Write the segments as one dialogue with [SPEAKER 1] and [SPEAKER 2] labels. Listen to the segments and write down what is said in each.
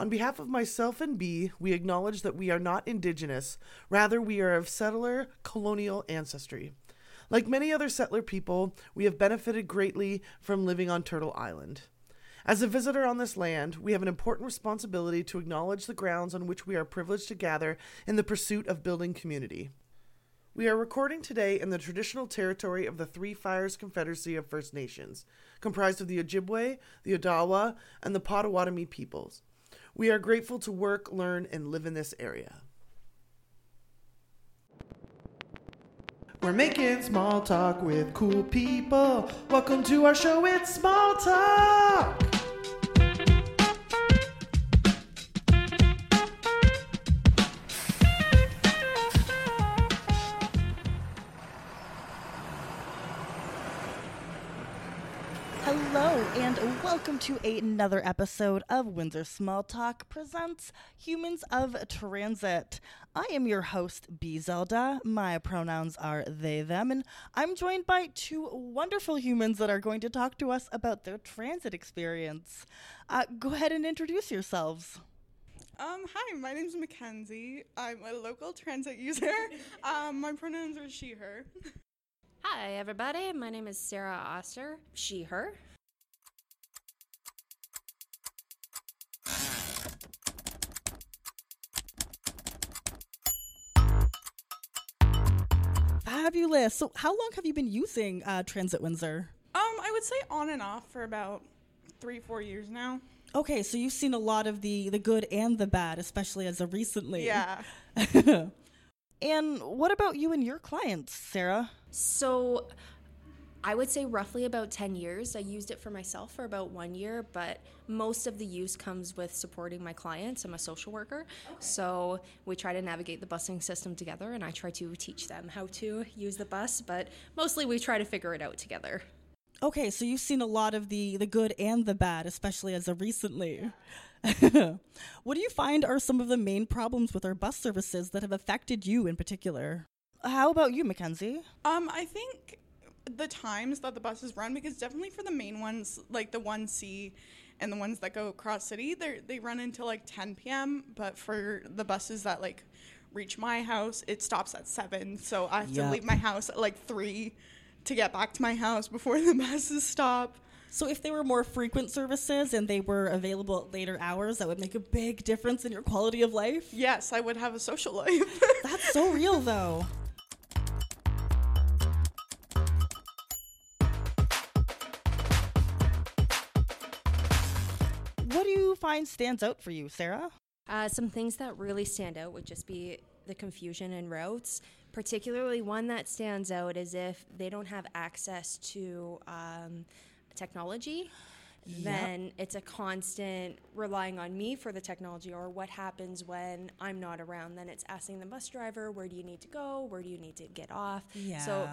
[SPEAKER 1] On behalf of myself and Bee, we acknowledge that we are not indigenous, rather, we are of settler colonial ancestry. Like many other settler people, we have benefited greatly from living on Turtle Island. As a visitor on this land, we have an important responsibility to acknowledge the grounds on which we are privileged to gather in the pursuit of building community. We are recording today in the traditional territory of the Three Fires Confederacy of First Nations, comprised of the Ojibwe, the Odawa, and the Potawatomi peoples. We are grateful to work, learn, and live in this area. We're making small talk with cool people. Welcome to our show, it's Small Talk!
[SPEAKER 2] Welcome to another episode of Windsor Small Talk presents Humans of Transit. I am your host, Bee Zelda. My pronouns are they, them, and I'm joined by two wonderful humans that are going to talk to us about their transit experience. Uh, go ahead and introduce yourselves.
[SPEAKER 3] Um, hi, my name's Mackenzie. I'm a local transit user. um, my pronouns are she, her.
[SPEAKER 4] Hi, everybody. My name is Sarah Oster, she, her.
[SPEAKER 2] Fabulous. So, how long have you been using uh, Transit Windsor?
[SPEAKER 3] Um, I would say on and off for about three, four years now.
[SPEAKER 2] Okay, so you've seen a lot of the the good and the bad, especially as of recently.
[SPEAKER 3] Yeah.
[SPEAKER 2] and what about you and your clients, Sarah?
[SPEAKER 4] So, I would say roughly about 10 years. I used it for myself for about one year, but most of the use comes with supporting my clients. I'm a social worker. So, we try to navigate the busing system together, and I try to teach them how to use the bus, but mostly we try to figure it out together.
[SPEAKER 2] Okay, so you've seen a lot of the the good and the bad, especially as of recently. what do you find are some of the main problems with our bus services that have affected you in particular? How about you, Mackenzie?
[SPEAKER 3] Um, I think the times that the buses run, because definitely for the main ones, like the 1C and the ones that go across city, they they run until like 10 p.m. But for the buses that like reach my house, it stops at 7. So I have
[SPEAKER 2] Yep.
[SPEAKER 3] to leave my house at like 3 to get back to my house before the buses stop.
[SPEAKER 2] So if they were more frequent services and they were available at later hours, that would make a big difference in your quality of life.
[SPEAKER 3] Yes, I would have a social life.
[SPEAKER 2] That's so real though. What do you find stands out for you, Sarah?
[SPEAKER 4] Uh, some things that really stand out would just be the confusion in routes. Particularly, one that stands out is if they don't have access to um, technology, then it's a constant relying on me for the technology. Or what happens when I'm not around? Then it's asking the bus driver, where do you need to go? Where do you need to get off?
[SPEAKER 2] Yeah.
[SPEAKER 4] so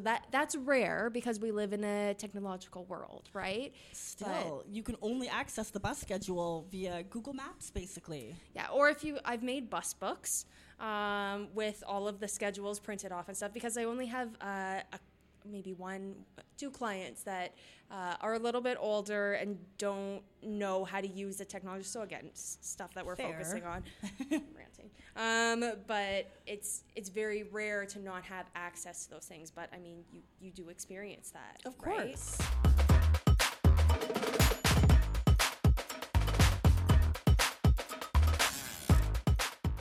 [SPEAKER 4] that that's rare because we live in a technological world, right? But-
[SPEAKER 2] Still, you can only access the bus schedule via Google Maps, basically.
[SPEAKER 4] Yeah, or if you, I've made bus books um, with all of the schedules printed off and stuff because I only have uh, a, maybe one, two clients that uh, are a little bit older and don't know how to use the technology. So again, s- stuff that we're
[SPEAKER 2] Fair.
[SPEAKER 4] focusing on. ranting. Um, but it's it's very rare to not have access to those things. But I mean, you you do experience that,
[SPEAKER 2] Of course.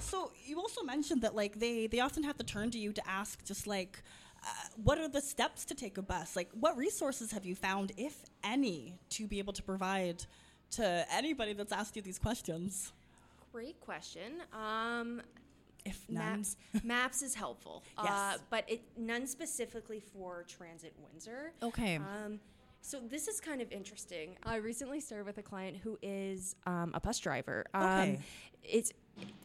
[SPEAKER 2] So you also mentioned that like they they often have to turn to you to ask just like uh, what are the steps to take a bus? Like what resources have you found if any to be able to provide to anybody that's asked you these questions?
[SPEAKER 4] Great question. Um,
[SPEAKER 2] If none.
[SPEAKER 4] Maps Maps is helpful. Uh,
[SPEAKER 2] Yes.
[SPEAKER 4] but it none specifically for Transit Windsor.
[SPEAKER 2] Okay.
[SPEAKER 4] Um, so this is kind of interesting. I recently started with a client who is um, a bus driver. Um,
[SPEAKER 2] Okay.
[SPEAKER 4] It's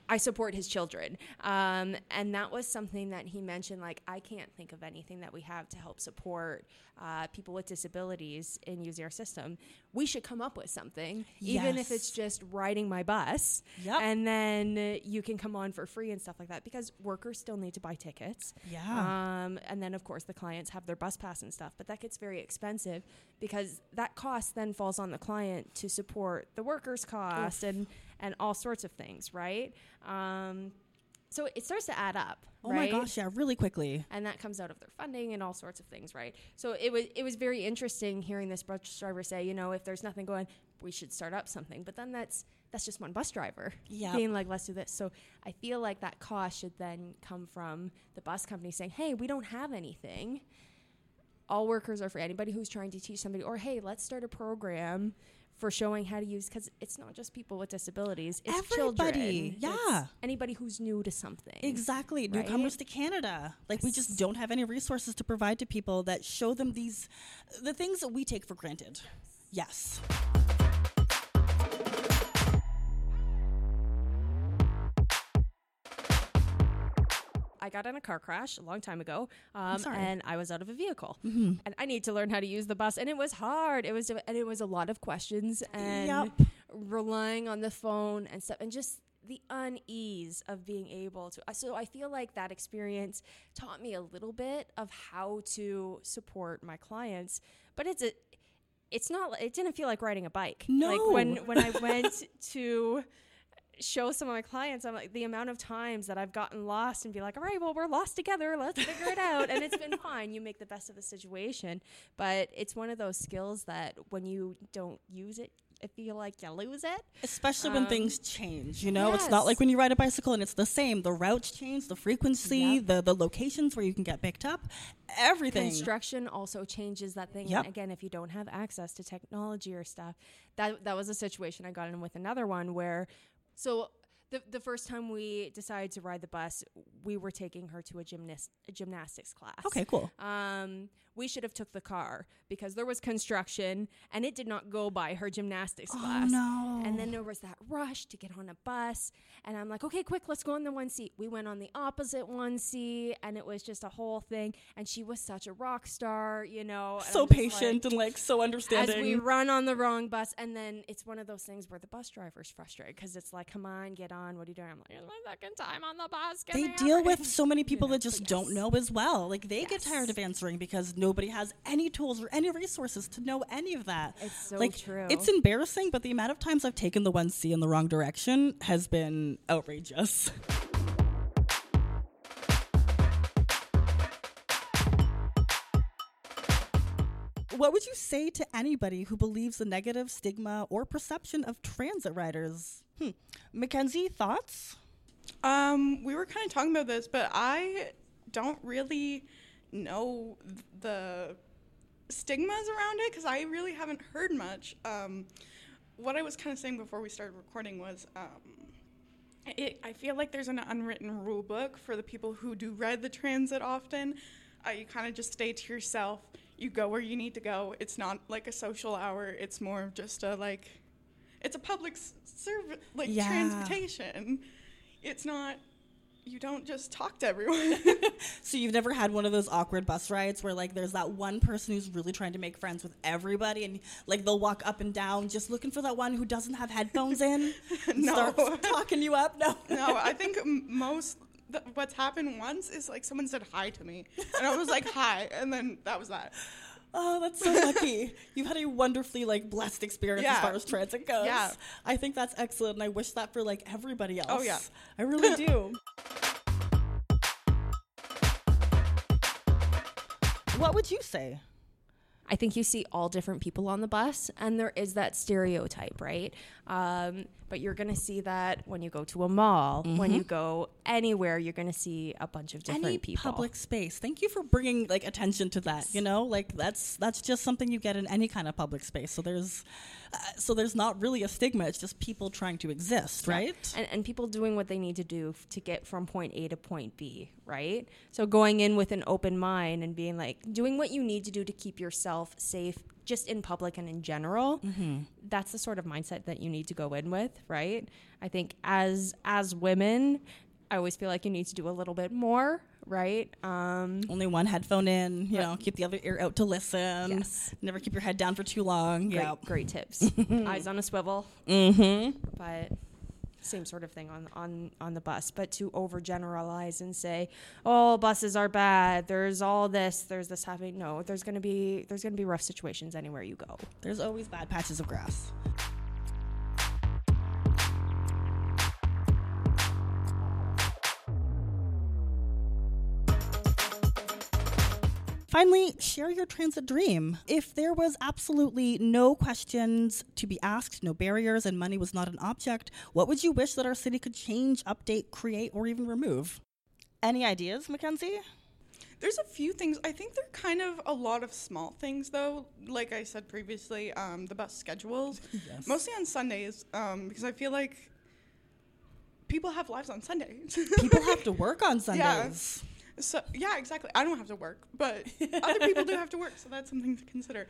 [SPEAKER 4] I support his children, um, and that was something that he mentioned. Like I can't think of anything that we have to help support uh, people with disabilities in using our system. We should come up with something, even if it's just riding my bus,
[SPEAKER 2] Yep.
[SPEAKER 4] and then you can come on for free and stuff like that. Because workers still need to buy tickets.
[SPEAKER 2] Yeah.
[SPEAKER 4] Um, and then, of course, the clients have their bus pass and stuff, but that gets very expensive because that cost then falls on the client to support the workers' cost and and all sorts of things, right? Um, so it starts to add up.
[SPEAKER 2] Oh
[SPEAKER 4] right?
[SPEAKER 2] my gosh, yeah, really quickly.
[SPEAKER 4] and that comes out of their funding and all sorts of things, right? So it was it was very interesting hearing this bus driver say, you know, if there's nothing going, we should start up something. But then that's that's just one bus driver
[SPEAKER 2] Yep.
[SPEAKER 4] being like, let's do this. So I feel like that cost should then come from the bus company saying, hey, we don't have anything. All workers are free. Anybody who's trying to teach somebody, or hey, let's start a program for showing how to use because it's not just people with disabilities; it's
[SPEAKER 2] Everybody,
[SPEAKER 4] children.
[SPEAKER 2] yeah.
[SPEAKER 4] It's anybody who's new to something.
[SPEAKER 2] Exactly.
[SPEAKER 4] Right?
[SPEAKER 2] Newcomers to Canada. Like we just don't have any resources to provide to people that show them these the things that we take for granted. Yes.
[SPEAKER 4] I got in a car crash a long time ago, um, and I was out of a vehicle, and I need to learn how to use the bus, and it was hard. It was, and it was a lot of questions and
[SPEAKER 2] Yep.
[SPEAKER 4] relying on the phone and stuff, and just the unease of being able to. So I feel like that experience taught me a little bit of how to support my clients, but it's a. It's not. It didn't feel like riding a bike. Like when when I went to show some of my clients, I'm like the amount of times that I've gotten lost and be like, all right, well, we're lost together. Let's figure it out. And it's been fine. You make the best of the situation. But it's one of those skills that when you don't use it, I feel like you lose it.
[SPEAKER 2] Especially when
[SPEAKER 4] Um,
[SPEAKER 2] things change, you know? It's not like when you ride a bicycle and it's the same. The routes change, the frequency,
[SPEAKER 4] Yep.
[SPEAKER 2] the the locations where you can get picked up, everything.
[SPEAKER 4] Construction also changes that thing.
[SPEAKER 2] Yep.
[SPEAKER 4] And again, if you don't have access to technology or stuff, that that was a situation I got in with another one where, so the the first time we decided to ride the bus, we were taking her to a gymnast a gymnastics class.
[SPEAKER 2] Okay, cool.
[SPEAKER 4] Um, we should have took the car because there was construction and it did not go by her gymnastics oh, class.
[SPEAKER 2] Oh, no.
[SPEAKER 4] And then there was that rush to get on a bus. And I'm like, okay, quick, let's go on the one C. We went on the opposite one C and it was just a whole thing. And she was such a rock star, you know.
[SPEAKER 2] so
[SPEAKER 4] I'm like-
[SPEAKER 2] patient and like so understanding.
[SPEAKER 4] as we run on the wrong bus, and then it's one of those things where the bus driver's frustrated because it's like, "Come on, get on. What are you doing?" I'm like, "It's my second time on the bus." Get
[SPEAKER 2] they deal with so many people
[SPEAKER 4] know,
[SPEAKER 2] that just
[SPEAKER 4] but
[SPEAKER 2] don't know as well. Like they get tired of answering because nobody has any tools or any resources to know any of that.
[SPEAKER 4] It's so
[SPEAKER 2] like
[SPEAKER 4] true.
[SPEAKER 2] it's embarrassing, but the amount of times I've taken the one C in the wrong direction has been outrageous. What would you say to anybody who believes the negative stigma or perception of transit riders? Hmm. Mackenzie, thoughts?
[SPEAKER 3] Um, we were kind of talking about this, but I don't really know the stigmas around it because I really haven't heard much. Um, what I was kind of saying before we started recording was um, it, I feel like there's an unwritten rule book for the people who do ride the transit often. Uh, you kind of just stay to yourself. You go where you need to go. It's not like a social hour. It's more of just a like, it's a public s- service like
[SPEAKER 2] Yeah.
[SPEAKER 3] transportation. It's not. You don't just talk to everyone.
[SPEAKER 2] So you've never had one of those awkward bus rides where like there's that one person who's really trying to make friends with everybody and like they'll walk up and down just looking for that one who doesn't have headphones in and
[SPEAKER 3] No.
[SPEAKER 2] starts talking you up. No.
[SPEAKER 3] no, I think m- most th- what's happened once is like someone said hi to me, and I was like hi, and then that was that.
[SPEAKER 2] Oh, that's so lucky. You've had a wonderfully like blessed experience as far as transit goes.
[SPEAKER 3] Yeah.
[SPEAKER 2] I think that's excellent and I wish that for like everybody else.
[SPEAKER 3] Oh, yeah.
[SPEAKER 2] I really do. What would you say?
[SPEAKER 4] I think you see all different people on the bus, and there is that stereotype, right? Um, but you're going to see that when you go to a mall, when you go anywhere, you're going to see a bunch of different
[SPEAKER 2] any
[SPEAKER 4] people.
[SPEAKER 2] public space. Thank you for bringing like attention to that. You know, like that's that's just something you get in any kind of public space. So there's uh, so there's not really a stigma. It's just people trying to exist, right?
[SPEAKER 4] and, and people doing what they need to do f- to get from point A to point B, right? So going in with an open mind and being like doing what you need to do to keep yourself safe just in public and in general. That's the sort of mindset that you need to go in with, right? I think as as women, I always feel like you need to do a little bit more, right? Um
[SPEAKER 2] Only one headphone in. You know, keep the other ear out to listen.
[SPEAKER 4] Yes.
[SPEAKER 2] Never keep your head down for too long.
[SPEAKER 4] great,
[SPEAKER 2] Yeah.
[SPEAKER 4] great tips. Eyes on a swivel.
[SPEAKER 2] Mm-hmm.
[SPEAKER 4] but same sort of thing on on on the bus but to overgeneralize and say oh buses are bad. There's all this. There's this happening. No there's to be there's to be rough situations anywhere you go.
[SPEAKER 2] There's always bad patches of grass. Finally, share your transit dream. If there was absolutely no questions to be asked, no barriers, and money was not an object, what would you wish that our city could change, update, create, or even remove? Any ideas, Mackenzie?
[SPEAKER 3] There's a few things. I think they're kind of a lot of small things, though. Like I said previously, um, the bus schedules,
[SPEAKER 2] Yes.
[SPEAKER 3] mostly on Sundays, um, because I feel like people have lives on Sundays.
[SPEAKER 2] People have to work on
[SPEAKER 3] Yeah. So yeah, exactly. I don't have to work, but other people do have to work, so that's something to consider.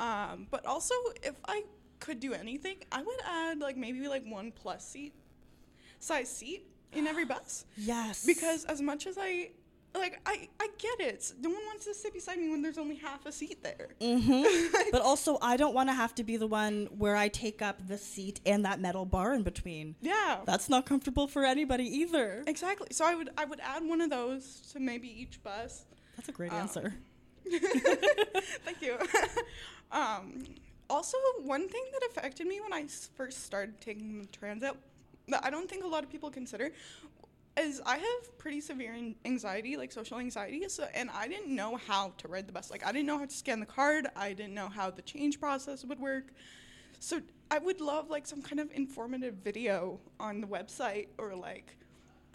[SPEAKER 3] Um, but also, if I could do anything, I would add like maybe like one plus seat size seat in every bus
[SPEAKER 2] Yes.
[SPEAKER 3] because as much as I like, I I get it. No one wants to sit beside me when there's only half a seat there.
[SPEAKER 2] Mm-hmm. but also, I don't want to have to be the one where I take up the seat and that metal bar in between.
[SPEAKER 3] Yeah.
[SPEAKER 2] That's not comfortable for anybody either.
[SPEAKER 3] Exactly. So I would I would add one of those to maybe each bus.
[SPEAKER 2] That's a great
[SPEAKER 3] Um,
[SPEAKER 2] answer.
[SPEAKER 3] Thank you. um, also, one thing that affected me when I first started taking the transit that I don't think a lot of people consider is I have pretty severe anxiety, like social anxiety. So, and I didn't know how to ride the bus. Like, I didn't know how to scan the card. I didn't know how the change process would work. So, I would love like some kind of informative video on the website or like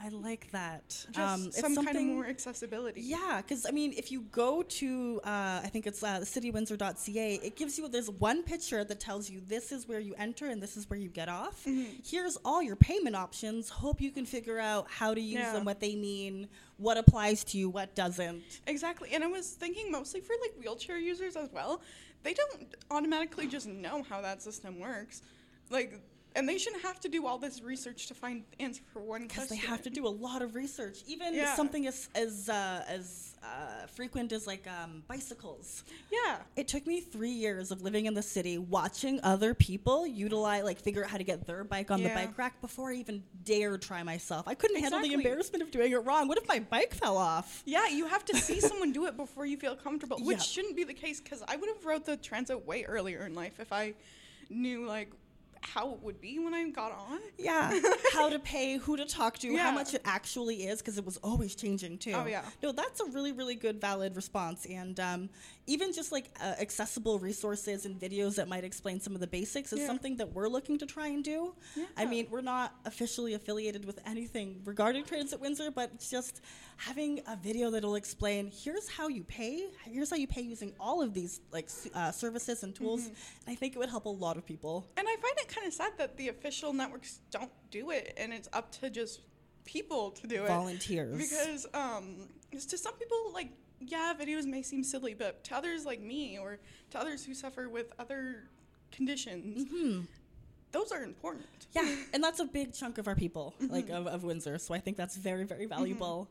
[SPEAKER 2] I like that.
[SPEAKER 3] just
[SPEAKER 2] Um,
[SPEAKER 3] some kind of more accessibility.
[SPEAKER 2] Yeah, because I mean, if you go to, uh, I think it's uh, citywindsor.ca, it gives you, there's one picture that tells you this is where you enter and this is where you get off.
[SPEAKER 3] Mm-hmm.
[SPEAKER 2] Here's all your payment options. Hope you can figure out how to use
[SPEAKER 3] Yeah.
[SPEAKER 2] them, what they mean, what applies to you, what doesn't.
[SPEAKER 3] Exactly. And I was thinking mostly for like wheelchair users as well. They don't automatically just know how that system works. Like and they shouldn't have to do all this research to find the answer for one question.
[SPEAKER 2] Because they have to do a lot of research. Even
[SPEAKER 3] Yeah.
[SPEAKER 2] something as as uh, as uh, frequent as like um, bicycles.
[SPEAKER 3] Yeah.
[SPEAKER 2] It took me three years of living in the city, watching other people utilize, like, figure out how to get their bike on the bike rack before I even dared try myself. I couldn't handle the embarrassment of doing it wrong. What if my bike fell off?
[SPEAKER 3] Yeah, you have to see someone do it before you feel comfortable, which
[SPEAKER 2] Yeah.
[SPEAKER 3] shouldn't be the case because I would have rode the transit way earlier in life if I knew like how it would be when I got on.
[SPEAKER 2] Yeah, how to pay, who to talk to,
[SPEAKER 3] Yeah.
[SPEAKER 2] how much it actually is, because it was always changing too.
[SPEAKER 3] Oh, yeah.
[SPEAKER 2] No, that's a really, really good, valid response. And um, even just like uh, accessible resources and videos that might explain some of the basics is
[SPEAKER 3] Yeah.
[SPEAKER 2] something that we're looking to try and do. I mean, we're not officially affiliated with anything regarding Transit Windsor, but it's just having a video that'll explain here's how you pay, here's how you pay using all of these like uh, services and tools.
[SPEAKER 3] Mm-hmm.
[SPEAKER 2] And I think it would help a lot of people.
[SPEAKER 3] And I find it kind of sad that the official networks don't do it, and it's up to just people to do it.
[SPEAKER 2] Volunteers.
[SPEAKER 3] Because um, it's to some people, like, yeah, videos may seem silly, but to others like me or to others who suffer with other conditions, mm-hmm. those are important.
[SPEAKER 2] Yeah, and that's a big chunk of our people, mm-hmm. like of, of Windsor. So I think that's very, very mm-hmm. valuable.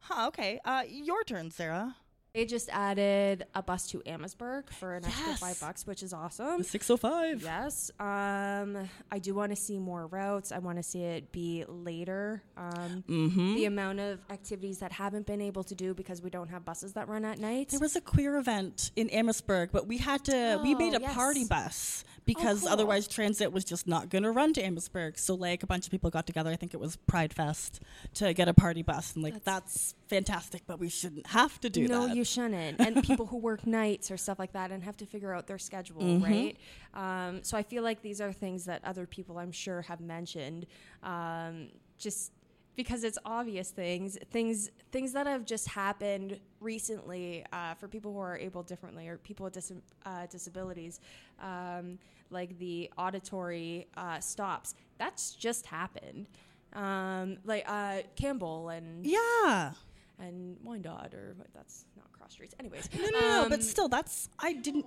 [SPEAKER 2] Huh, okay. Uh, your turn, Sarah.
[SPEAKER 4] They just added a bus to Amherstburg for an extra five bucks, which is awesome.
[SPEAKER 2] 605.
[SPEAKER 4] Yes. Um, I do want to see more routes. I want to see it be later. Um,
[SPEAKER 2] Mm-hmm.
[SPEAKER 4] The amount of activities that haven't been able to do because we don't have buses that run at night.
[SPEAKER 2] There was a queer event in Amherstburg, but we had to, we made
[SPEAKER 4] Oh,
[SPEAKER 2] a party bus because
[SPEAKER 4] cool.
[SPEAKER 2] otherwise transit was just not going to run to Amherstburg. So, like, a bunch of people got together, I think it was Pride Fest, to get a party bus. And, like, that's, fantastic, but we shouldn't have to do
[SPEAKER 4] no,
[SPEAKER 2] that.
[SPEAKER 4] No, you shouldn't. And people who work nights or stuff like that and have to figure out their schedule,
[SPEAKER 2] Mm-hmm.
[SPEAKER 4] right? Um, so I feel like these are things that other people, I'm sure, have mentioned. Um, just because it's obvious things, things, things that have just happened recently uh, for people who are able differently or people with dis- uh, disabilities, um, like the auditory uh, stops. That's just happened. Um, like uh, Campbell and
[SPEAKER 2] yeah.
[SPEAKER 4] and Wyandotte, or that's not cross streets. Anyways,
[SPEAKER 2] No, no, no,
[SPEAKER 4] um,
[SPEAKER 2] but still, that's, I didn't.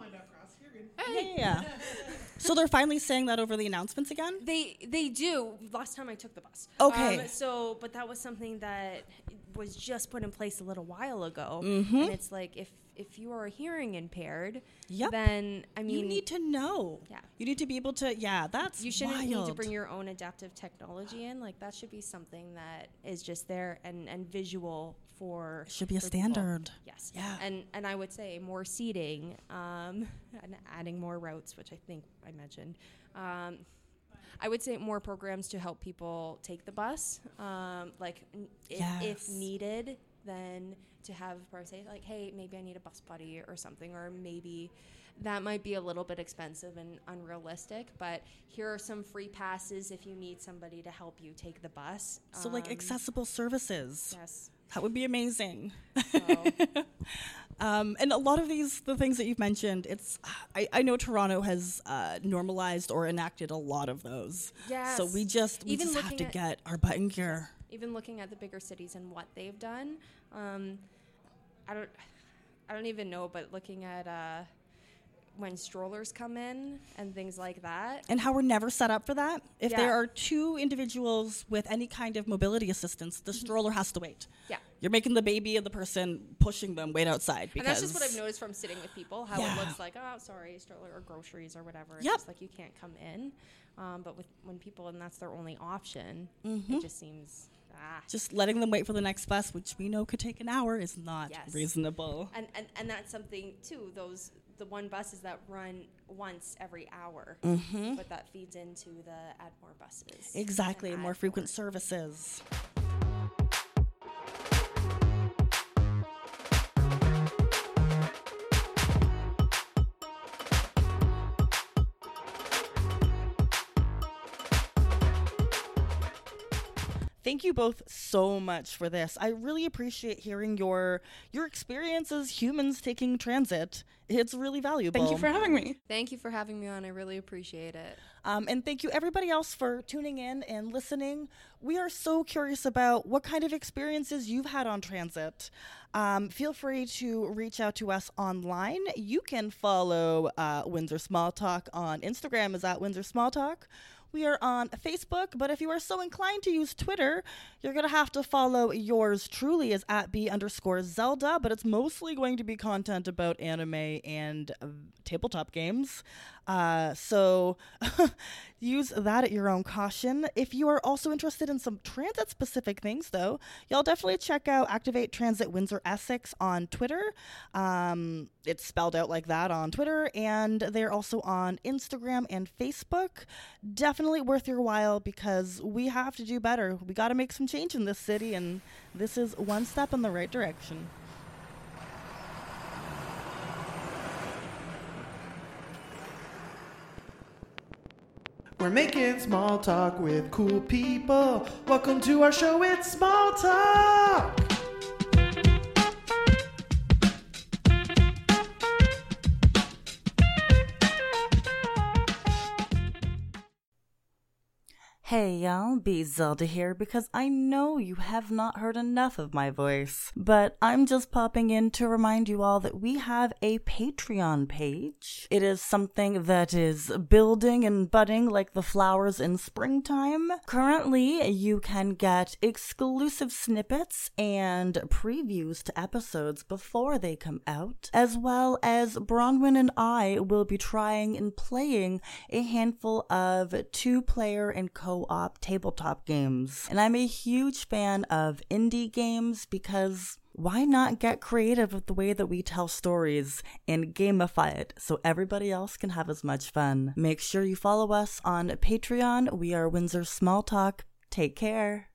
[SPEAKER 2] Yeah, yeah, yeah. so they're finally saying that over the announcements again?
[SPEAKER 4] they they do. Last time I took the bus.
[SPEAKER 2] Okay.
[SPEAKER 4] Um, so, but that was something that was just put in place a little while ago,
[SPEAKER 2] Mm-hmm.
[SPEAKER 4] and it's like if if you are hearing impaired,
[SPEAKER 2] Yep.
[SPEAKER 4] then I mean
[SPEAKER 2] you need to know.
[SPEAKER 4] Yeah.
[SPEAKER 2] You need to be able to. Yeah, that's
[SPEAKER 4] you shouldn't
[SPEAKER 2] wild.
[SPEAKER 4] need to bring your own adaptive technology in. Like that should be something that is just there and and visual for
[SPEAKER 2] Should be a
[SPEAKER 4] for people.
[SPEAKER 2] standard.
[SPEAKER 4] Yes.
[SPEAKER 2] Yeah.
[SPEAKER 4] And and I would say more seating, um, and adding more routes, which I think I mentioned. Um, I would say more programs to help people take the bus, um, like if,
[SPEAKER 2] Yes.
[SPEAKER 4] if needed, then to have person say like, "Hey, maybe I need a bus buddy or something," or maybe that might be a little bit expensive and unrealistic. But here are some free passes if you need somebody to help you take the bus.
[SPEAKER 2] So, like
[SPEAKER 4] Um,
[SPEAKER 2] accessible services.
[SPEAKER 4] Yes.
[SPEAKER 2] That would be amazing.
[SPEAKER 4] So,
[SPEAKER 2] Um, and a lot of these, the things that you've mentioned, it's I, I know Toronto has uh, normalized or enacted a lot of those.
[SPEAKER 4] yes.
[SPEAKER 2] So we just we
[SPEAKER 4] Even
[SPEAKER 2] just have to get our butt in gear.
[SPEAKER 4] even looking at the bigger cities and what they've done, um, I don't, I don't even know. But looking at uh, when strollers come in and things like that,
[SPEAKER 2] And how we're never set up for that. If
[SPEAKER 4] Yeah.
[SPEAKER 2] there are two individuals with any kind of mobility assistance, the stroller has to wait.
[SPEAKER 4] yeah.
[SPEAKER 2] You're making the baby and the person pushing them wait outside
[SPEAKER 4] And that's just what I've noticed from sitting with people, how
[SPEAKER 2] Yeah.
[SPEAKER 4] it looks like, oh, sorry, stroller or groceries or whatever. It's
[SPEAKER 2] Yep.
[SPEAKER 4] just like you can't come in. Um, but with when people and that's their only option,
[SPEAKER 2] Mm-hmm.
[SPEAKER 4] it just seems ah.
[SPEAKER 2] just letting them wait for the next bus, which we know could take an hour, is not
[SPEAKER 4] Yes.
[SPEAKER 2] reasonable.
[SPEAKER 4] And, and and that's something too. Those the one buses that run once every hour,
[SPEAKER 2] Mm-hmm.
[SPEAKER 4] but that feeds into the add more buses.
[SPEAKER 2] Exactly, more frequent services. Thank you both so much for this. I really appreciate hearing your your experience as humans taking transit. It's really valuable.
[SPEAKER 3] Thank you for having me.
[SPEAKER 4] Thank you for having me on. I really appreciate it.
[SPEAKER 2] Um, and thank you, everybody else, for tuning in and listening. We are so curious about what kind of experiences you've had on transit. Um, feel free to reach out to us online. You can follow uh, Windsor Small Talk on Instagram, is at Windsor Small Talk. We are on Facebook, but if you are so inclined to use Twitter, you're going to have to follow yours truly as at B underscore Zelda, but it's mostly going to be content about anime and uh, tabletop games. Uh, so use that at your own caution. If you are also interested in some transit specific things, though, y'all definitely check out Activate Transit Windsor Essex on Twitter. Um, it's spelled out like that on Twitter, and they're also on Instagram and Facebook. Definitely worth your while because we have to do better. We got to make some change in this city, and this is one step in the right direction.
[SPEAKER 1] We're making small talk with cool people. Welcome to our show, it's Small Talk.
[SPEAKER 2] Hey y'all, Bee Zelda here because I know you have not heard enough of my voice. But I'm just popping in to remind you all that we have a Patreon page. It is something that is building and budding like the flowers in springtime. Currently, you can get exclusive snippets and previews to episodes before they come out, as well as Bronwyn and I will be trying and playing a handful of two player and co op tabletop games. And I'm a huge fan of indie games because why not get creative with the way that we tell stories and gamify it so everybody else can have as much fun? Make sure you follow us on Patreon. We are Windsor Small Talk. Take care.